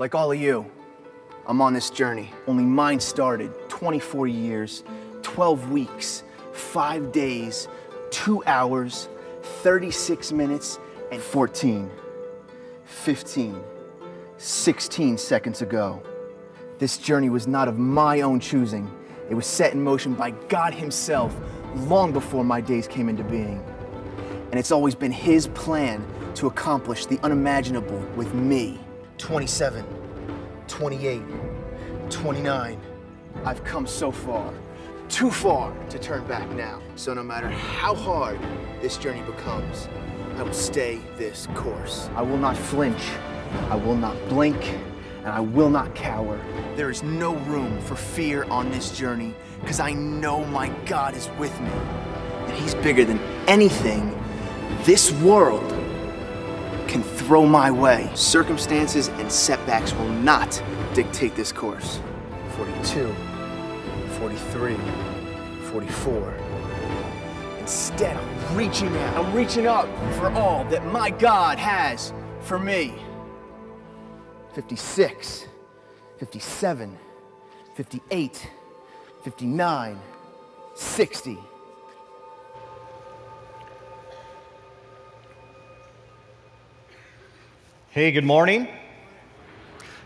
Like all of you, I'm on this journey. Only mine started 24 years, 12 weeks, 5 days, 2 hours, 36 minutes, and 14, 15, 16 seconds ago. This journey was not of my own choosing. It was set in motion by God Himself long before my days came into being. And it's always been His plan to accomplish the unimaginable with me. 27, 28, 29. I've come so far, too far to turn back now. So no matter how hard this journey becomes, I will stay this course. I will not flinch. I will not blink. And I will not cower. There is no room for fear on this journey because I know my God is with me. And He's bigger than anything this world throw my way. Circumstances and setbacks will not dictate this course. 42, 43, 44. Instead, I'm reaching out. I'm reaching up for all that my God has for me. 56, 57, 58, 59, 60. Hey, good morning.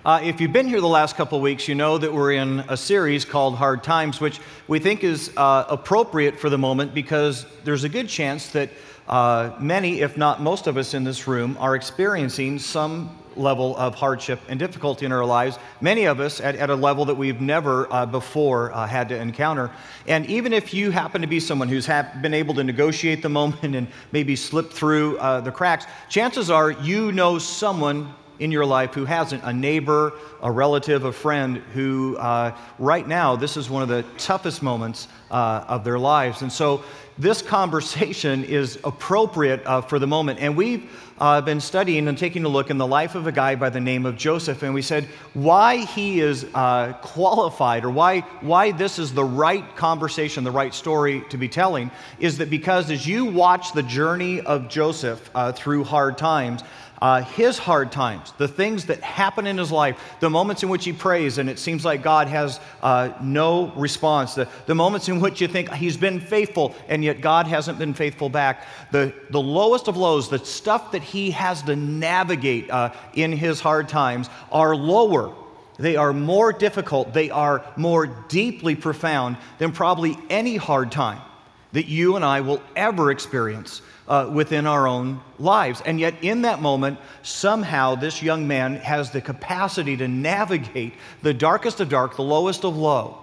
Uh, if you've been here the last couple of weeks, you know that we're in a series called Hard Times, which we think is uh, appropriate for the moment because there's a good chance that uh, many, if not most of us in this room, are experiencing some level of hardship and difficulty in our lives, many of us at, at a level that we've never uh, before uh, had to encounter. And even if you happen to be someone who's been able to negotiate the moment and maybe slip through uh, the cracks, chances are you know someone in your life who hasn't a neighbor, a relative, a friend who, uh, right now, this is one of the toughest moments uh, of their lives. And so, this conversation is appropriate uh, for the moment. And we've uh, been studying and taking a look in the life of a guy by the name of Joseph. And we said why he is uh, qualified or why, why this is the right conversation, the right story to be telling is that because as you watch the journey of Joseph uh, through hard times, uh, his hard times, the things that happen in his life, the moments in which he prays and it seems like God has uh, no response, the, the moments in which you think he's been faithful and yet God hasn't been faithful back, the, the lowest of lows, the stuff that he has to navigate uh, in his hard times are lower. They are more difficult, they are more deeply profound than probably any hard time that you and I will ever experience uh, within our own lives. And yet, in that moment, somehow this young man has the capacity to navigate the darkest of dark, the lowest of low,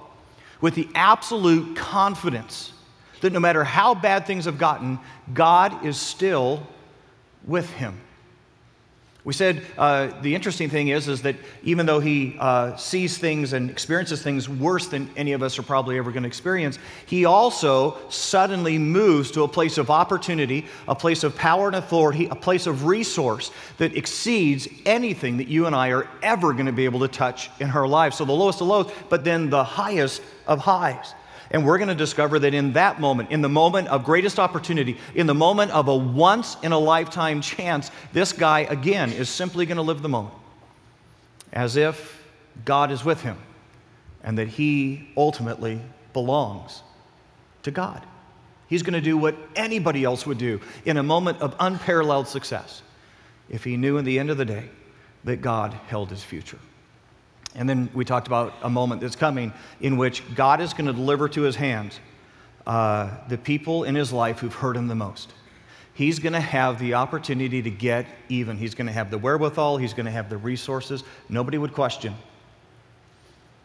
with the absolute confidence that no matter how bad things have gotten, God is still with him. We said uh, the interesting thing is, is that even though he uh, sees things and experiences things worse than any of us are probably ever going to experience, he also suddenly moves to a place of opportunity, a place of power and authority, a place of resource that exceeds anything that you and I are ever going to be able to touch in our lives. So the lowest of lows, but then the highest of highs. And we're going to discover that in that moment, in the moment of greatest opportunity, in the moment of a once in a lifetime chance, this guy again is simply going to live the moment as if God is with him and that he ultimately belongs to God. He's going to do what anybody else would do in a moment of unparalleled success if he knew in the end of the day that God held his future. And then we talked about a moment that's coming in which God is going to deliver to his hands uh, the people in his life who've hurt him the most. He's going to have the opportunity to get even. He's going to have the wherewithal, he's going to have the resources. Nobody would question.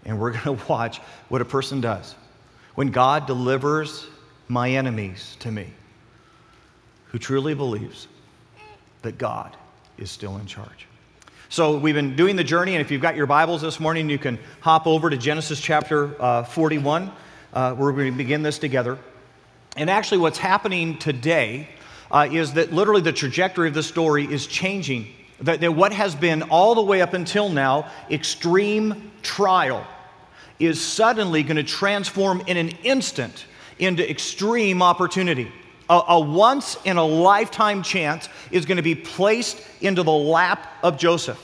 And we're going to watch what a person does when God delivers my enemies to me, who truly believes that God is still in charge. So, we've been doing the journey, and if you've got your Bibles this morning, you can hop over to Genesis chapter uh, 41. Uh, we're going to begin this together. And actually, what's happening today uh, is that literally the trajectory of the story is changing. That, that what has been all the way up until now extreme trial is suddenly going to transform in an instant into extreme opportunity. A, a, once in a lifetime chance is going to be placed into the lap of Joseph.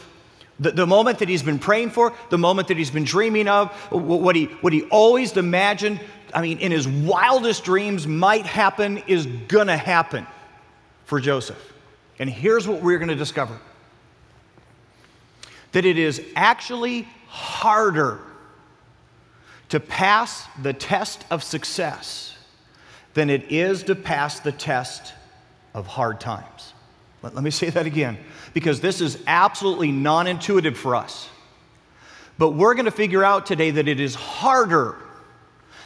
The, the moment that he's been praying for, the moment that he's been dreaming of, what he, what he always imagined, I mean, in his wildest dreams might happen, is gonna happen for Joseph. And here's what we're gonna discover that it is actually harder to pass the test of success than it is to pass the test of hard times. Let, let me say that again, because this is absolutely non intuitive for us. But we're going to figure out today that it is harder.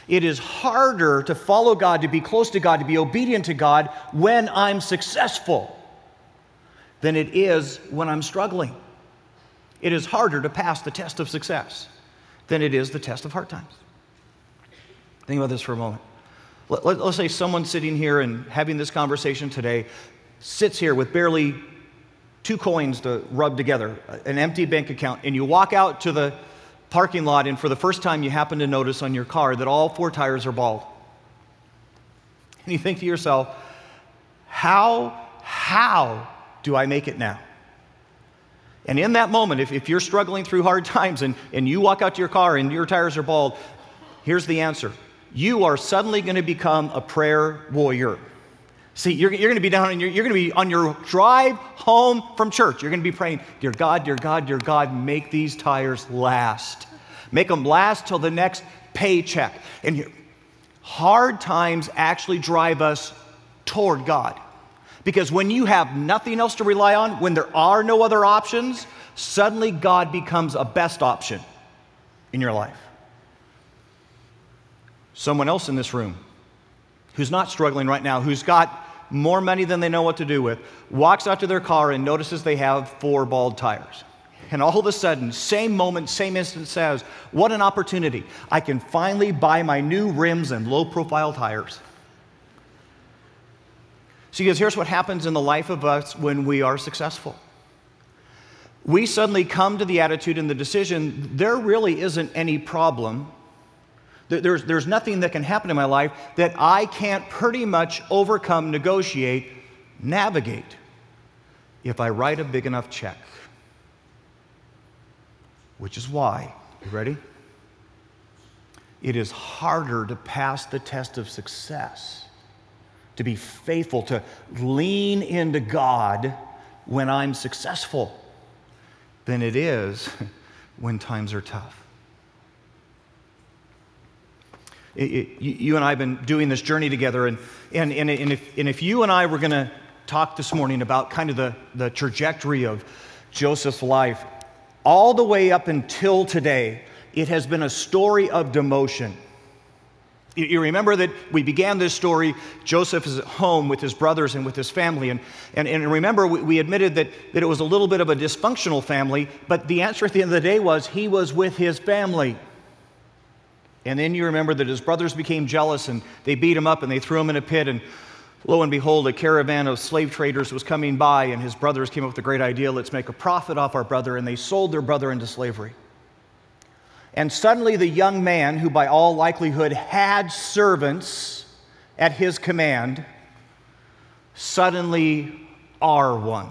It is harder to follow God, to be close to God, to be obedient to God when I'm successful than it is when I'm struggling. It is harder to pass the test of success than it is the test of hard times. Think about this for a moment. Let, let, say someone sitting here and having this conversation today sits here with barely two coins to rub together, an empty bank account, and you walk out to the parking lot, and for the first time, you happen to notice on your car that all four tires are bald. And you think to yourself, how, how do I make it now? And in that moment, if, if you're struggling through hard times and, and you walk out to your car and your tires are bald, here's the answer. You are suddenly going to become a prayer warrior. See, you're, you're going to be down and you're, you're going to be on your drive home from church. You're going to be praying, Dear God, dear God, dear God, make these tires last. Make them last till the next paycheck. And hard times actually drive us toward God. Because when you have nothing else to rely on, when there are no other options, suddenly God becomes a best option in your life. Someone else in this room who's not struggling right now, who's got more money than they know what to do with, walks out to their car and notices they have four bald tires. And all of a sudden, same moment, same instant says, What an opportunity. I can finally buy my new rims and low profile tires. See, because here's what happens in the life of us when we are successful. We suddenly come to the attitude and the decision there really isn't any problem. There's, there's nothing that can happen in my life that I can't pretty much overcome, negotiate, navigate if I write a big enough check. Which is why, you ready? It is harder to pass the test of success to be faithful, to lean into God when I'm successful than it is when times are tough. You and I have been doing this journey together, and, and, and, and, if, and if you and I were going to talk this morning about kind of the, the trajectory of Joseph's life, all the way up until today, it has been a story of demotion. You remember that we began this story. Joseph is at home with his brothers and with his family. And, and, and remember, we, we admitted that, that it was a little bit of a dysfunctional family, but the answer at the end of the day was he was with his family. And then you remember that his brothers became jealous and they beat him up and they threw him in a pit. And lo and behold, a caravan of slave traders was coming by, and his brothers came up with a great idea let's make a profit off our brother. And they sold their brother into slavery. And suddenly, the young man, who by all likelihood had servants at his command, suddenly are one.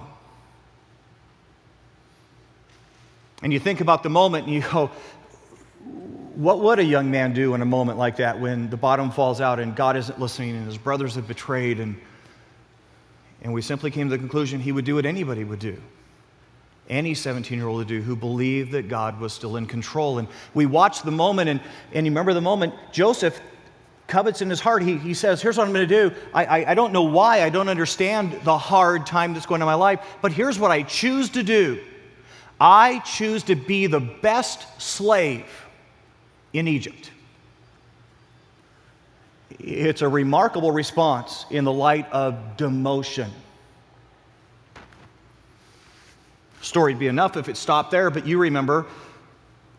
And you think about the moment and you go, what would a young man do in a moment like that when the bottom falls out and God isn't listening and his brothers have betrayed? And, and we simply came to the conclusion he would do what anybody would do any 17 year old would do who believed that God was still in control. And we watched the moment, and, and you remember the moment, Joseph covets in his heart. He, he says, Here's what I'm going to do. I, I, I don't know why, I don't understand the hard time that's going on in my life, but here's what I choose to do I choose to be the best slave in Egypt. It's a remarkable response in the light of demotion. Story'd be enough if it stopped there, but you remember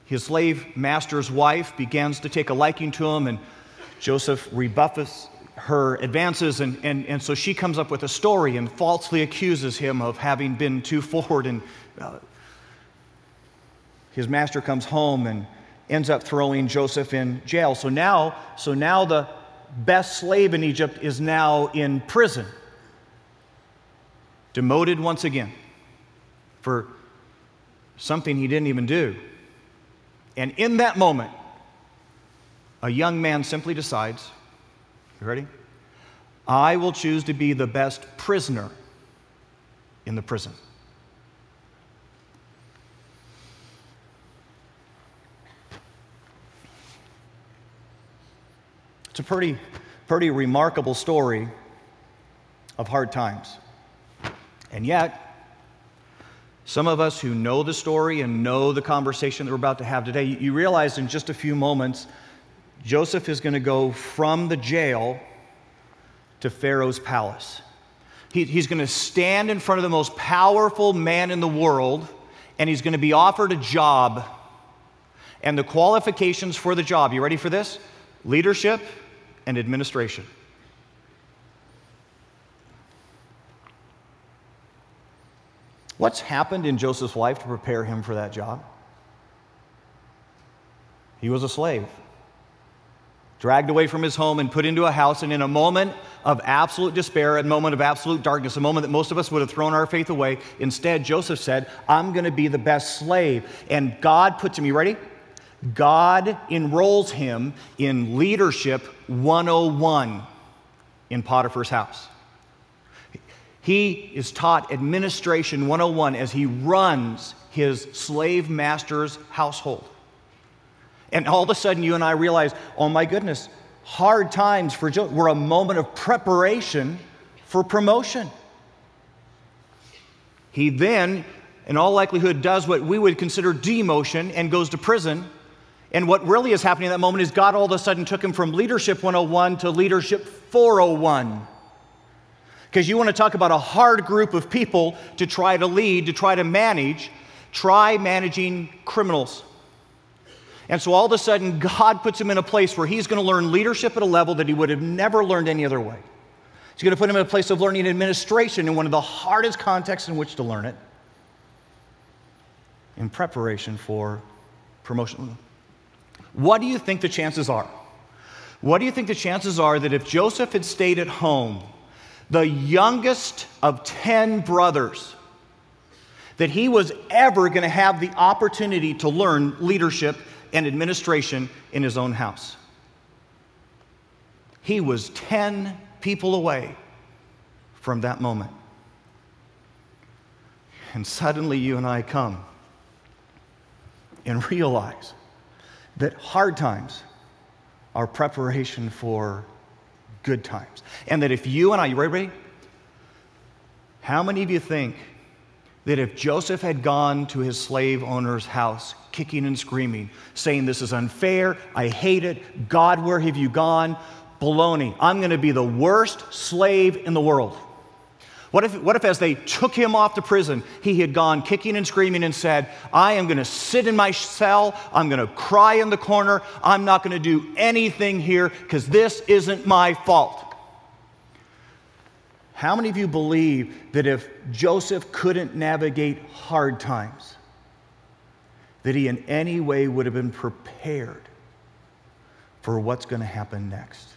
his slave master's wife begins to take a liking to him, and Joseph rebuffs her advances, and, and, and so she comes up with a story and falsely accuses him of having been too forward. And uh, his master comes home and ends up throwing Joseph in jail. So now, so now the best slave in Egypt is now in prison, demoted once again for something he didn't even do. And in that moment, a young man simply decides, you ready? I will choose to be the best prisoner in the prison. It's a pretty, pretty remarkable story of hard times. And yet, some of us who know the story and know the conversation that we're about to have today, you realize in just a few moments, Joseph is going to go from the jail to Pharaoh's palace. He, he's going to stand in front of the most powerful man in the world, and he's going to be offered a job. And the qualifications for the job, you ready for this? Leadership and administration. What's happened in Joseph's life to prepare him for that job? He was a slave, dragged away from his home and put into a house, and in a moment of absolute despair, a moment of absolute darkness, a moment that most of us would have thrown our faith away, instead, Joseph said, I'm going to be the best slave. And God puts him, you ready? God enrolls him in Leadership 101 in Potiphar's house. He is taught Administration 101 as he runs his slave master's household. And all of a sudden, you and I realize, oh my goodness, hard times for Joseph were a moment of preparation for promotion. He then, in all likelihood, does what we would consider demotion and goes to prison. And what really is happening at that moment is God all of a sudden took him from leadership 101 to leadership 401 because you want to talk about a hard group of people to try to lead, to try to manage. Try managing criminals. And so all of a sudden, God puts him in a place where he's going to learn leadership at a level that he would have never learned any other way. He's going to put him in a place of learning administration in one of the hardest contexts in which to learn it, in preparation for promotion. What do you think the chances are? What do you think the chances are that if Joseph had stayed at home, the youngest of 10 brothers, that he was ever going to have the opportunity to learn leadership and administration in his own house. He was 10 people away from that moment. And suddenly you and I come and realize that hard times are preparation for good times. And that if you and I, you ready? How many of you think that if Joseph had gone to his slave owner's house, kicking and screaming, saying, This is unfair, I hate it, God, where have you gone? Baloney, I'm gonna be the worst slave in the world. What if, what if, as they took him off to prison, he had gone kicking and screaming and said, I am going to sit in my cell, I'm going to cry in the corner, I'm not going to do anything here because this isn't my fault? How many of you believe that if Joseph couldn't navigate hard times, that he in any way would have been prepared for what's going to happen next?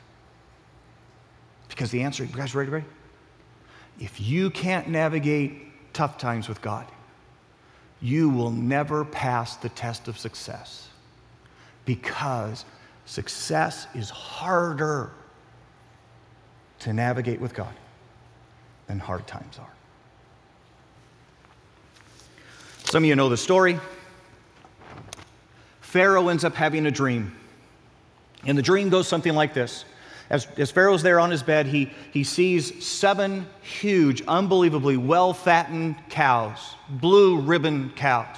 Because the answer, you guys ready? Ready? If you can't navigate tough times with God, you will never pass the test of success because success is harder to navigate with God than hard times are. Some of you know the story. Pharaoh ends up having a dream. And the dream goes something like this as, as Pharaoh's there on his bed, he, he sees seven huge, unbelievably well fattened cows, blue ribbon cows.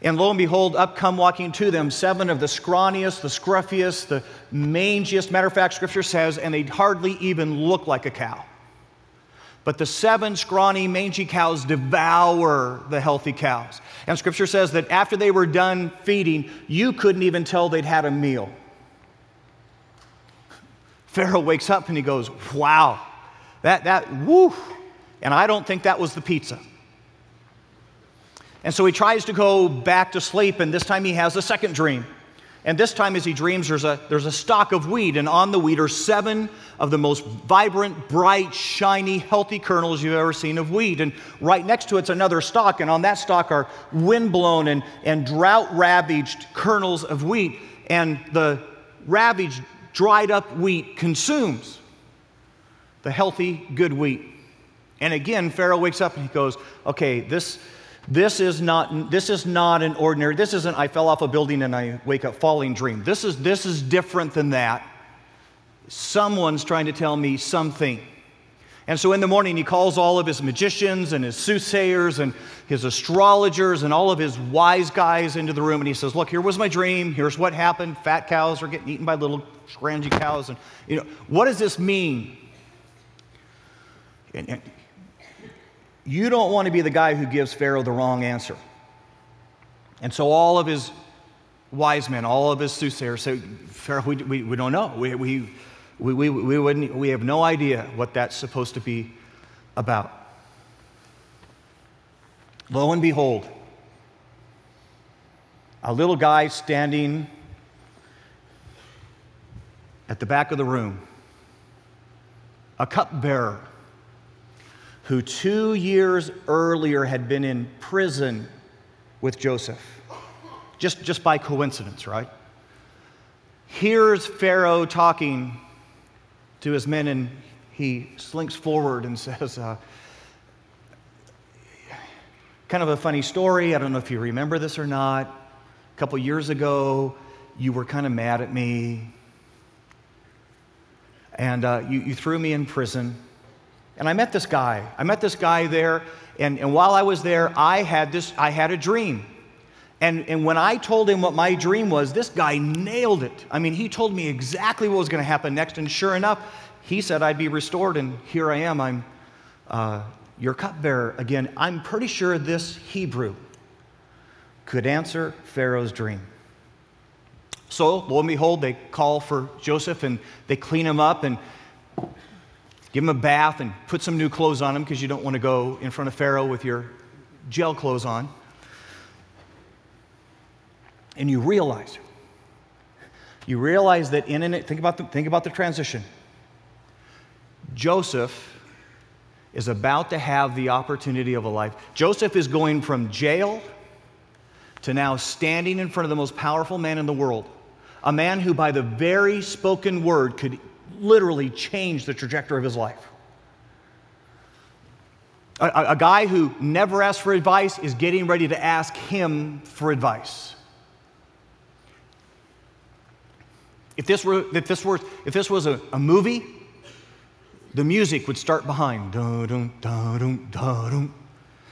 And lo and behold, up come walking to them seven of the scrawniest, the scruffiest, the mangiest. Matter of fact, scripture says, and they hardly even look like a cow. But the seven scrawny, mangy cows devour the healthy cows. And scripture says that after they were done feeding, you couldn't even tell they'd had a meal. Pharaoh wakes up and he goes, Wow, that, that, woo. And I don't think that was the pizza. And so he tries to go back to sleep, and this time he has a second dream. And this time, as he dreams, there's a, there's a stalk of wheat, and on the wheat are seven of the most vibrant, bright, shiny, healthy kernels you've ever seen of wheat. And right next to it's another stalk, and on that stalk are windblown and, and drought ravaged kernels of wheat. And the ravaged, dried up wheat consumes the healthy, good wheat. And again, Pharaoh wakes up and he goes, Okay, this this is not, this is not an ordinary, this isn't I fell off a building and I wake up falling dream. This is, this is different than that. Someone's trying to tell me something. And so in the morning, he calls all of his magicians and his soothsayers and his astrologers and all of his wise guys into the room. And he says, Look, here was my dream. Here's what happened. Fat cows are getting eaten by little scrangy cows. And, you know, what does this mean? And, and you don't want to be the guy who gives Pharaoh the wrong answer. And so all of his wise men, all of his soothsayers say, Pharaoh, we, we, we don't know. We, we, we, we, we, wouldn't, we have no idea what that's supposed to be about. Lo and behold, a little guy standing at the back of the room, a cupbearer who two years earlier had been in prison with Joseph. Just, just by coincidence, right? Here's Pharaoh talking to his men, and he slinks forward and says, uh, Kind of a funny story. I don't know if you remember this or not. A couple years ago, you were kind of mad at me, and uh, you, you threw me in prison. And I met this guy. I met this guy there, and, and while I was there, I had this, I had a dream. And, and when I told him what my dream was, this guy nailed it. I mean, he told me exactly what was going to happen next, and sure enough, he said I'd be restored, and here I am. I'm uh, your cupbearer again. I'm pretty sure this Hebrew could answer Pharaoh's dream. So, lo and behold, they call for Joseph and they clean him up, and give him a bath and put some new clothes on him because you don't want to go in front of Pharaoh with your jail clothes on. And you realize, you realize that in it, think about the, think about the transition. Joseph is about to have the opportunity of a life. Joseph is going from jail to now standing in front of the most powerful man in the world, a man who, by the very spoken word, could literally change the trajectory of his life. A, a, guy who never asked for advice is getting ready to ask him for advice. If this, were, if this, were, if this was a, a movie, the music would start behind. Da-dum, da-dum, da-dum.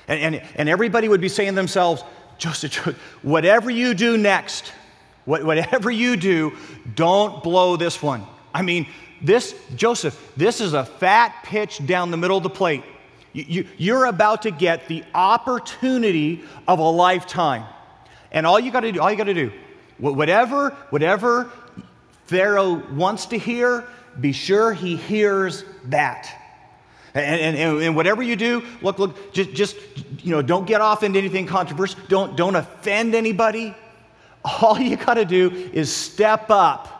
And, and, and everybody would be saying to themselves, Joseph, whatever you do next, whatever you do, don't blow this one. I mean, this, Joseph, this is a fat pitch down the middle of the plate. You, you, are about to get the opportunity of a lifetime. And all you got to do, all you got to do, whatever, whatever Pharaoh wants to hear, be sure he hears that. And, and, and, whatever you do, look, look, just, just, you know, don't get off into anything controversial. Don't, don't offend anybody. All you got to do is step up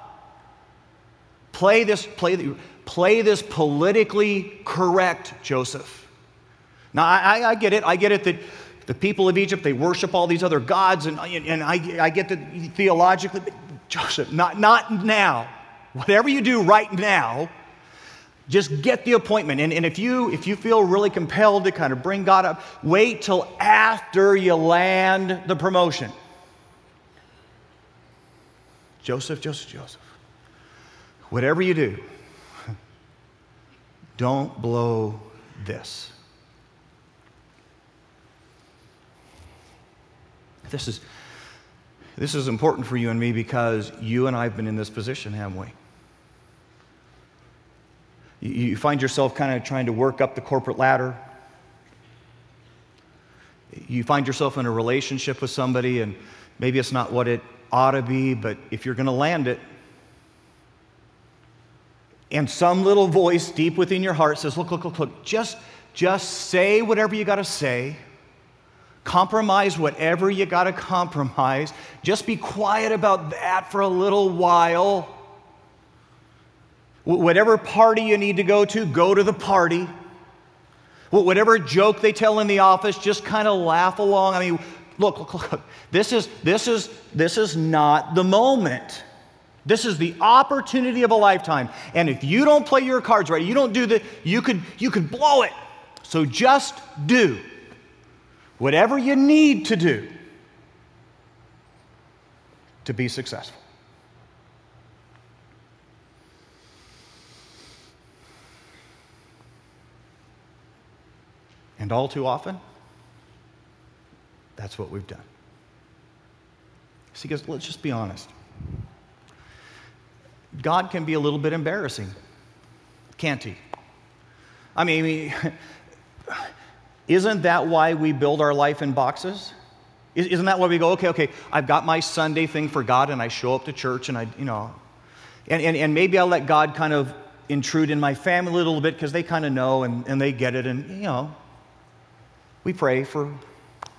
Play this, play, play this politically correct, Joseph. Now, I, I get it. I get it that the people of Egypt, they worship all these other gods, and, and I, I get that theologically, Joseph, not, not now. Whatever you do right now, just get the appointment. And, and if, you, if you feel really compelled to kind of bring God up, wait till after you land the promotion. Joseph, Joseph, Joseph. Whatever you do, don't blow this. This is, this is important for you and me because you and I have been in this position, haven't we? You, find yourself kind of trying to work up the corporate ladder. You find yourself in a relationship with somebody, and maybe it's not what it ought to be, but if you're going to land it, and some little voice deep within your heart says, Look, look, look, look, just, just say whatever you got to say. Compromise whatever you got to compromise. Just be quiet about that for a little while. Whatever party you need to go to, go to the party. Whatever joke they tell in the office, just kind of laugh along. I mean, look, look, look. This is, this is, this is not the moment. This is the opportunity of a lifetime. And if you don't play your cards right, you don't do the, you could, you could blow it. So just do whatever you need to do to be successful. And all too often, that's what we've done. See, because let's just be honest. God can be a little bit embarrassing, can't he? I mean, isn't that why we build our life in boxes? Isn't that why we go, okay, okay, I've got my Sunday thing for God and I show up to church and I, you know, and, and, and maybe I'll let God kind of intrude in my family a little bit because they kind of know and, and they get it and, you know, we pray for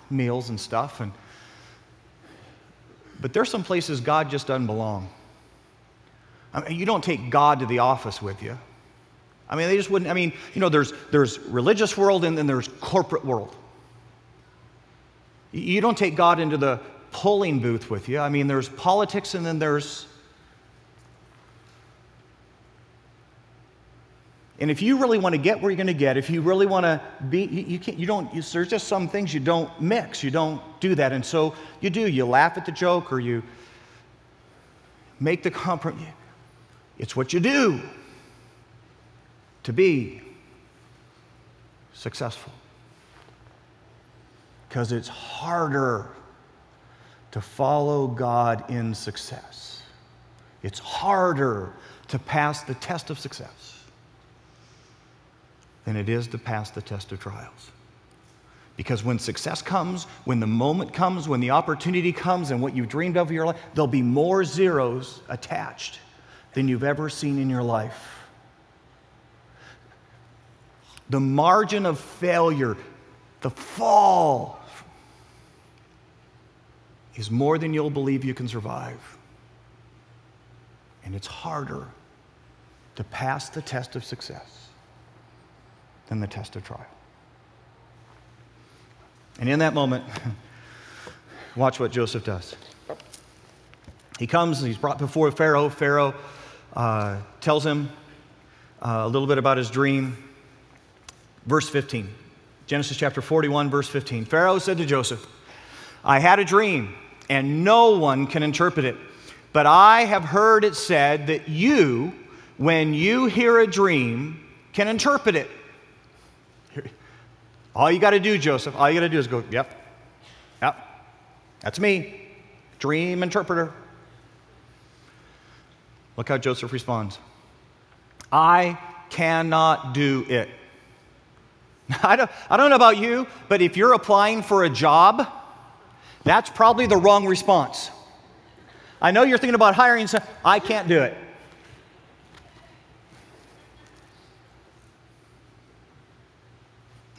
meals and stuff and but there's some places God just doesn't belong. I mean, you don't take God to the office with you. I mean, they just wouldn't. I mean, you know, there's, there's religious world and then there's corporate world. You don't take God into the polling booth with you. I mean, there's politics and then there's. And if you really want to get where you're going to get, if you really want to be, you, can't, you don't, you, there's just some things you don't mix. You don't do that. And so you do. You laugh at the joke or you make the compromise. It's what you do to be successful. Because it's harder to follow God in success. It's harder to pass the test of success than it is to pass the test of trials. Because when success comes, when the moment comes, when the opportunity comes, and what you've dreamed of in your life, there'll be more zeros attached than you've ever seen in your life. The margin of failure, the fall, is more than you'll believe you can survive. And it's harder to pass the test of success than the test of trial. And in that moment, watch what Joseph does. He comes, he's brought before Pharaoh. Pharaoh uh, tells him uh, a little bit about his dream. Verse 15, Genesis chapter 41, verse 15. Pharaoh said to Joseph, I had a dream, and no one can interpret it. But I have heard it said that you, when you hear a dream, can interpret it. All you got to do, Joseph, all you got to do is go, yep, yep, that's me, dream interpreter. Look how Joseph responds I cannot do it. I don't, I don't know about you, but if you're applying for a job, that's probably the wrong response. I know you're thinking about hiring, I can't do it.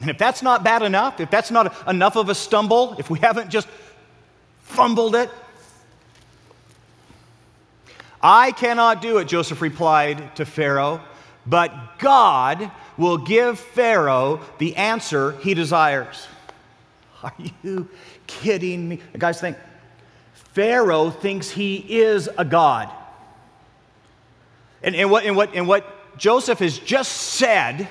And if that's not bad enough, if that's not enough of a stumble, if we haven't just fumbled it, I cannot do it, Joseph replied to Pharaoh, but God will give Pharaoh the answer he desires. Are you kidding me? guys, think Pharaoh thinks he is a God. And, and, what, and, what, and what Joseph has just said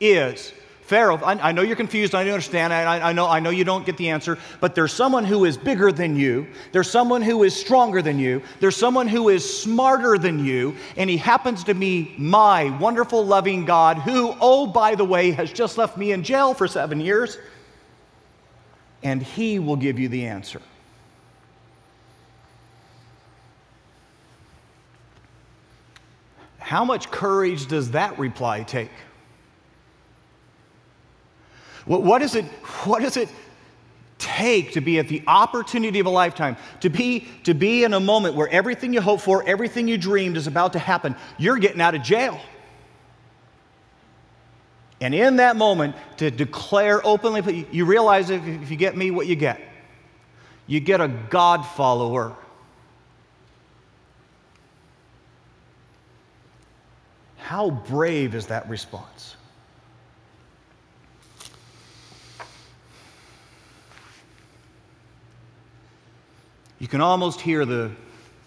is Pharaoh, I, I, know you're confused, I understand, I, I, know, I know you don't get the answer, but there's someone who is bigger than you, there's someone who is stronger than you, there's someone who is smarter than you, and he happens to be my wonderful, loving God, who, oh, by the way, has just left me in jail for seven years, and he will give you the answer. How much courage does that reply take? What, what, is it, what does it take to be at the opportunity of a lifetime, to be, to be in a moment where everything you hope for, everything you dreamed is about to happen? You're getting out of jail. And in that moment, to declare openly, you realize if, if you get me, what you get. You get a God follower. How brave is that response? Can almost hear the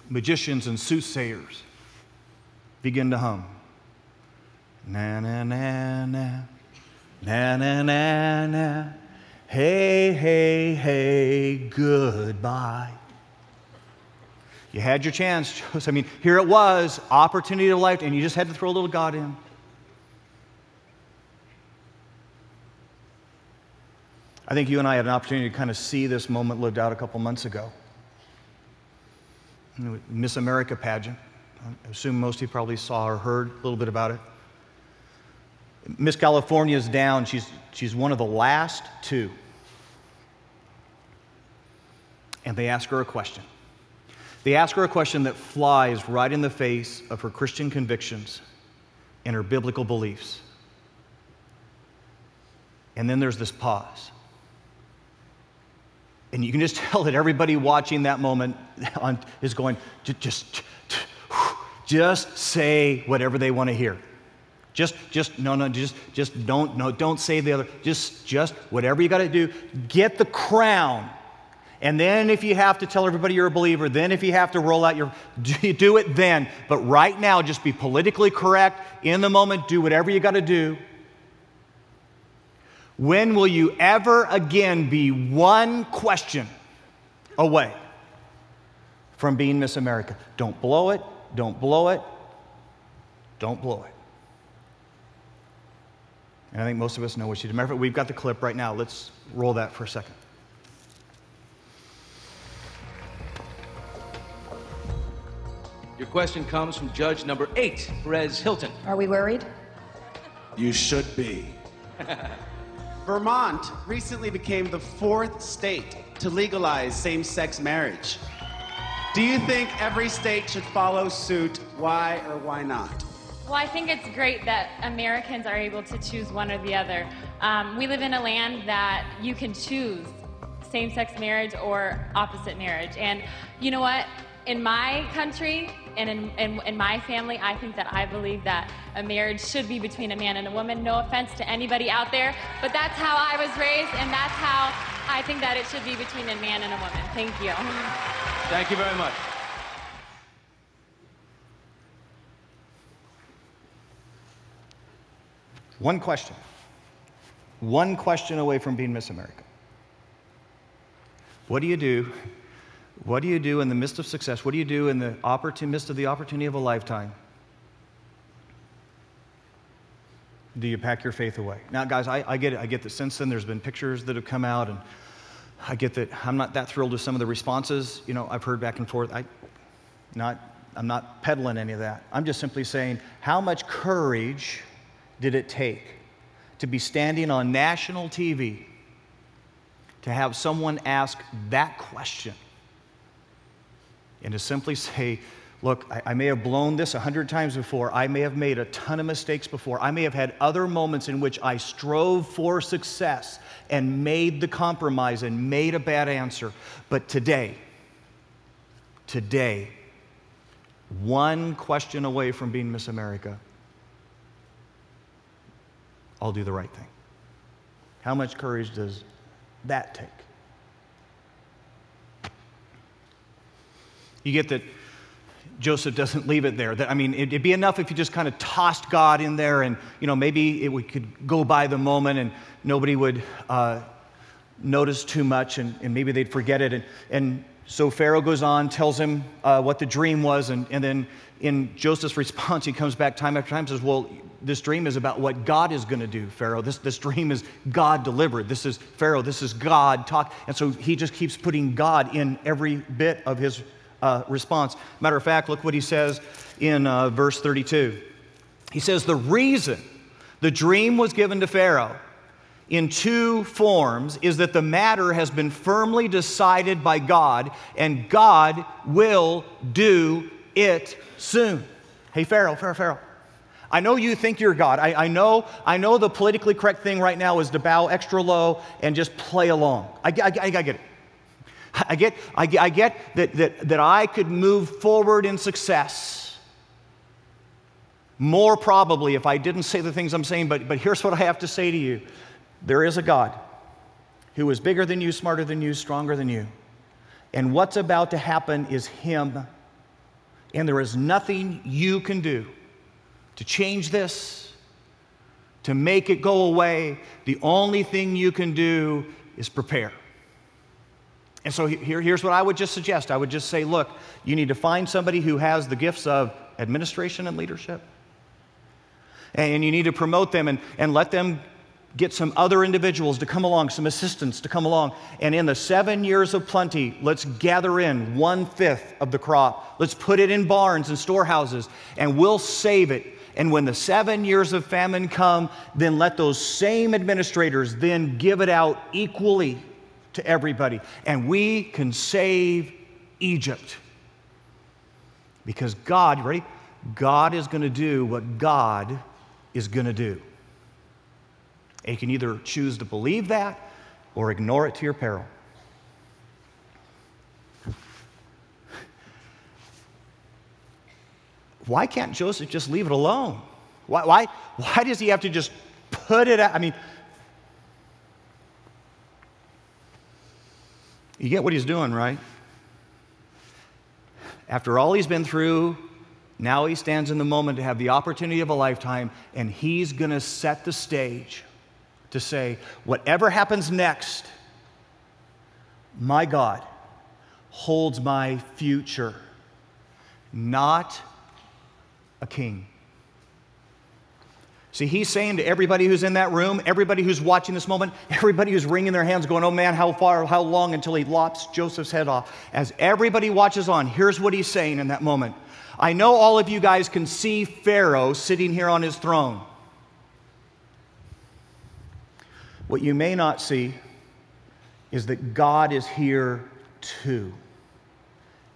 magicians and soothsayers begin to hum. Na na na na, na na na na, hey, hey, hey, goodbye. You had your chance. I mean, here it was, opportunity of life, and you just had to throw a little God in. I think you and I had an opportunity to kind of see this moment lived out a couple months ago. Miss America pageant. I assume most of you probably saw or heard a little bit about it. Miss California is down. She's, she's one of the last two. And they ask her a question. They ask her a question that flies right in the face of her Christian convictions and her biblical beliefs. And then there's this pause. And you can just tell that everybody watching that moment is going, just, just say whatever they want to hear. Just, just, no, no, just, just don't, no, don't say the other. Just, just, whatever you got to do, get the crown. And then if you have to tell everybody you're a believer, then if you have to roll out your, do it then. But right now, just be politically correct in the moment, do whatever you got to do. When will you ever again be one question away from being Miss America? Don't blow it, don't blow it, don't blow it. And I think most of us know what she did. Matter of fact, we've got the clip right now. Let's roll that for a second. Your question comes from judge number eight, Perez Hilton. Are we worried? You should be. Vermont recently became the fourth state to legalize same sex marriage. Do you think every state should follow suit? Why or why not? Well, I think it's great that Americans are able to choose one or the other. Um, we live in a land that you can choose same sex marriage or opposite marriage. And you know what? In my country, and in, in, in, my family, I think that I believe that a marriage should be between a man and a woman. No offense to anybody out there, but that's how I was raised, and that's how I think that it should be between a man and a woman. Thank you. Thank you very much. One question. One question away from being Miss America. What do you do what do you do in the midst of success? What do you do in the midst of the opportunity of a lifetime? Do you pack your faith away? Now, guys, I, I get it. I get that since then there's been pictures that have come out, and I get that I'm not that thrilled with some of the responses. You know, I've heard back and forth. I, not, I'm not peddling any of that. I'm just simply saying, how much courage did it take to be standing on national TV to have someone ask that question? And to simply say, Look, I, I, may have blown this a hundred times before. I may have made a ton of mistakes before. I may have had other moments in which I strove for success and made the compromise and made a bad answer. But today, today, one question away from being Miss America, I'll do the right thing. How much courage does that take? You get that Joseph doesn't leave it there. That, I mean, it'd be enough if you just kind of tossed God in there and, you know, maybe it would, could go by the moment and nobody would uh, notice too much and, and, maybe they'd forget it. And, and so Pharaoh goes on, tells him uh, what the dream was, and, and then in Joseph's response, he comes back time after time and says, Well, this dream is about what God is going to do, Pharaoh. This, this dream is God delivered. This is Pharaoh. This is God talk. And so he just keeps putting God in every bit of his uh, response. Matter of fact, look what he says in uh, verse 32. He says, The reason the dream was given to Pharaoh in two forms is that the matter has been firmly decided by God, and God will do it soon. Hey, Pharaoh, Pharaoh, Pharaoh, I know you think you're God. I, I, know, I know the politically correct thing right now is to bow extra low and just play along. I, I, I, I get it. I get, I, I get that, that, that I could move forward in success more probably if I didn't say the things I'm saying, but, but here's what I have to say to you there is a God who is bigger than you, smarter than you, stronger than you. And what's about to happen is Him. And there is nothing you can do to change this, to make it go away. The only thing you can do is prepare. And so here, here's what I would just suggest I would just say, look, you need to find somebody who has the gifts of administration and leadership. And you need to promote them and, and let them get some other individuals to come along, some assistants to come along. And in the seven years of plenty, let's gather in one fifth of the crop. Let's put it in barns and storehouses, and we'll save it. And when the seven years of famine come, then let those same administrators then give it out equally to everybody. And we can save Egypt. Because God, ready? God is going to do what God is going to do. And you can either choose to believe that or ignore it to your peril. Why can't Joseph just leave it alone? Why, why, why does he have to just put it out? I mean, you get what he's doing, right? After all he's been through, now he stands in the moment to have the opportunity of a lifetime, and he's going to set the stage to say, whatever happens next, my God holds my future, not a king. See, he's saying to everybody who's in that room, everybody who's watching this moment, everybody who's wringing their hands, going, Oh man, how far, how long until he lops Joseph's head off? As everybody watches on, here's what he's saying in that moment I know all of you guys can see Pharaoh sitting here on his throne. What you may not see is that God is here too,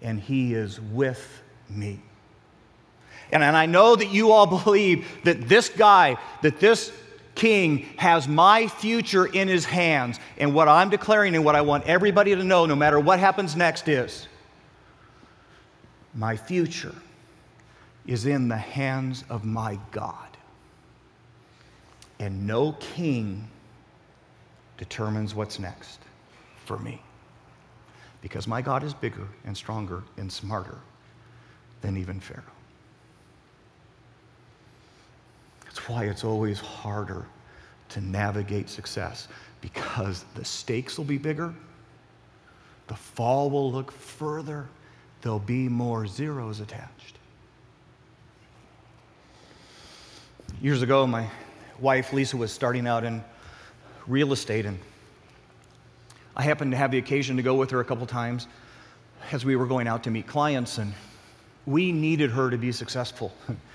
and He is with me. And, and I know that you all believe that this guy, that this king has my future in his hands. And what I'm declaring and what I want everybody to know, no matter what happens next, is my future is in the hands of my God. And no king determines what's next for me. Because my God is bigger and stronger and smarter than even Pharaoh. That's why it's always harder to navigate success because the stakes will be bigger, the fall will look further, there'll be more zeros attached. Years ago, my wife Lisa was starting out in real estate, and I happened to have the occasion to go with her a couple times as we were going out to meet clients, and we needed her to be successful.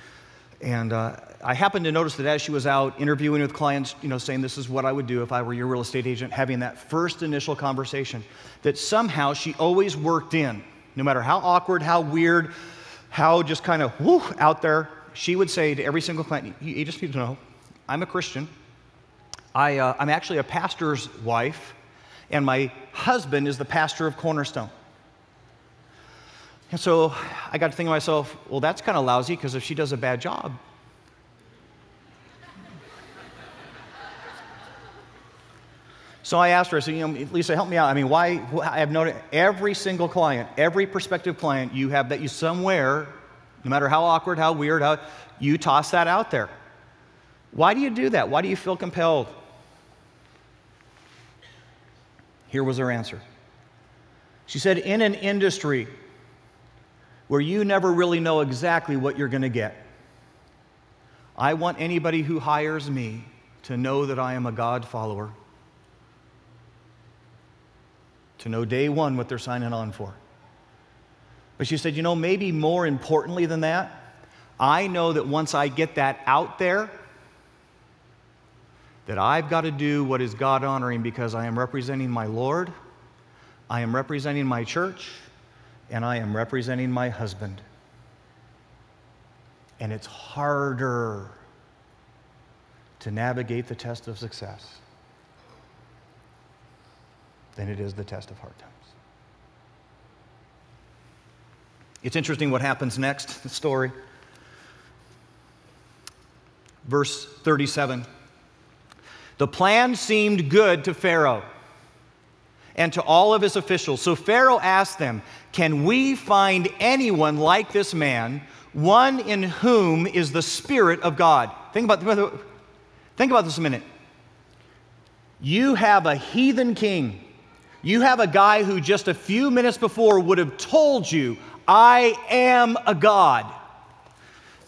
and uh, I happened to notice that as she was out interviewing with clients, you know, saying this is what I would do if I were your real estate agent, having that first initial conversation, that somehow she always worked in, no matter how awkward, how weird, how just kind of whoo out there, she would say to every single client, you, you just need to know, I'm a Christian. I, uh, I'm actually a pastor's wife, and my husband is the pastor of Cornerstone. And so I got to think to myself, well, that's kind of lousy because if she does a bad job, So I asked her, I said, you know, Lisa, help me out. I mean, why? I have noted every single client, every prospective client you have that you somewhere no matter how awkward, how weird, how you toss that out there. Why do you do that? Why do you feel compelled? Here was her answer. She said, In an industry where you never really know exactly what you're going to get, I want anybody who hires me to know that I am a God follower, to know day one what they're signing on for. But she said, you know, maybe more importantly than that, I know that once I get that out there, that I've got to do what is God honoring because I am representing my Lord, I am representing my church, and I am representing my husband. And it's harder to navigate the test of success than it is the test of hard times. It's interesting what happens next, the story. Verse 37. The plan seemed good to Pharaoh and to all of his officials. So Pharaoh asked them, Can we find anyone like this man, one in whom is the Spirit of God? Think about, think about this a minute. You have a heathen king. You have a guy who just a few minutes before would have told you, I am a God.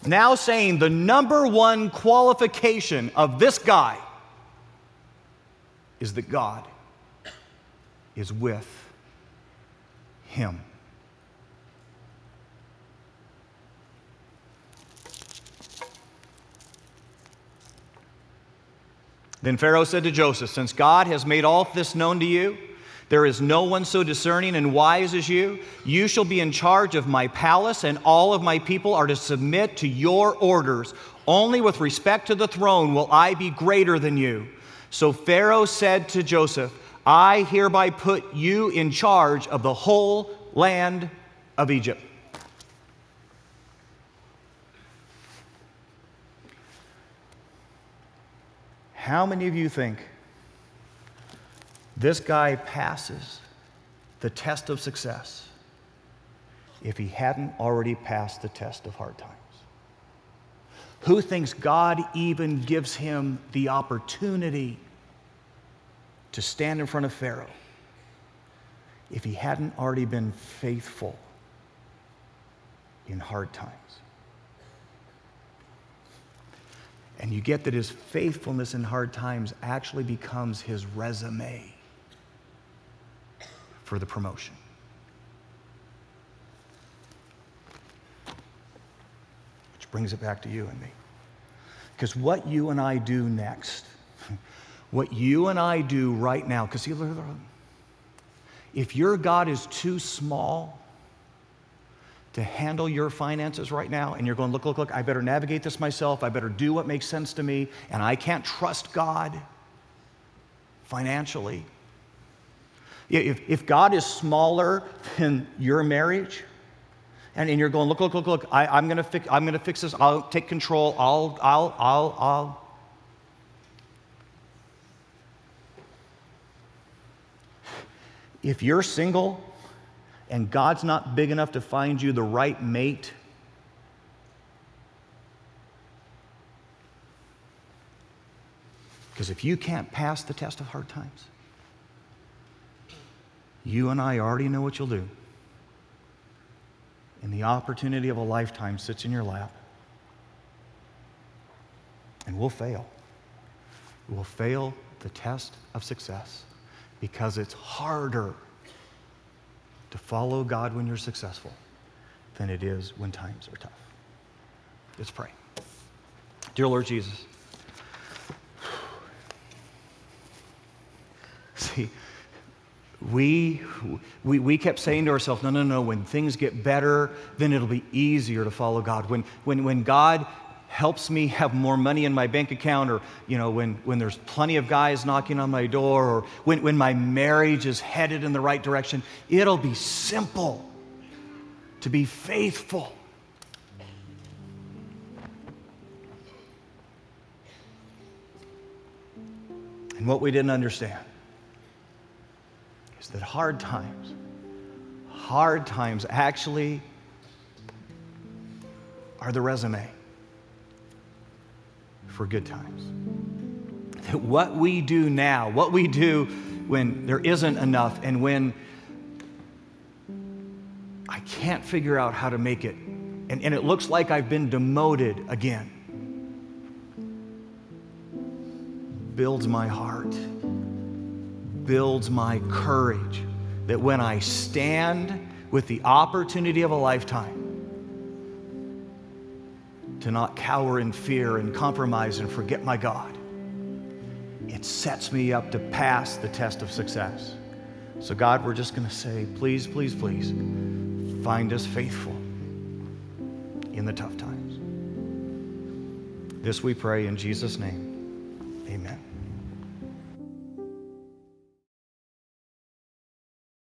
Now saying the number one qualification of this guy is that God is with him. Then Pharaoh said to Joseph, Since God has made all this known to you, there is no one so discerning and wise as you. You shall be in charge of my palace, and all of my people are to submit to your orders. Only with respect to the throne will I be greater than you. So Pharaoh said to Joseph, I hereby put you in charge of the whole land of Egypt. How many of you think this guy passes the test of success if he hadn't already passed the test of hard times? Who thinks God even gives him the opportunity to stand in front of Pharaoh if he hadn't already been faithful in hard times? And you get that his faithfulness in hard times actually becomes his resume for the promotion. Which brings it back to you and me. Because what you and I do next, what you and I do right now, because if your God is too small to handle your finances right now, and you're going, look, look, look, I better navigate this myself, I better do what makes sense to me, and I can't trust God financially. If, if God is smaller than your marriage, and, and you're going, look, look, look, look, I, I'm gonna fix I'm gonna fix this, I'll take control, I'll, I'll, I'll, I'll. If you're single and God's not big enough to find you the right mate, because if you can't pass the test of hard times, you and I already know what you'll do. And the opportunity of a lifetime sits in your lap. And we'll fail. We'll fail the test of success because it's harder to follow God when you're successful than it is when times are tough. Let's pray. Dear Lord Jesus, see, we, we, we kept saying to ourselves, no, no, no, when things get better, then it'll be easier to follow God. When, when, when God helps me have more money in my bank account, or you know, when, when there's plenty of guys knocking on my door, or when, when my marriage is headed in the right direction, it'll be simple to be faithful. And what we didn't understand is that hard times, hard times actually are the resume for good times. That what we do now, what we do when there isn't enough and when I can't figure out how to make it, and, and it looks like I've been demoted again, builds my heart, builds my courage. That when I stand with the opportunity of a lifetime, to not cower in fear and compromise and forget my God. It sets me up to pass the test of success. So, God, we're just going to say, please, please, please, find us faithful in the tough times. This we pray in Jesus' name. Amen.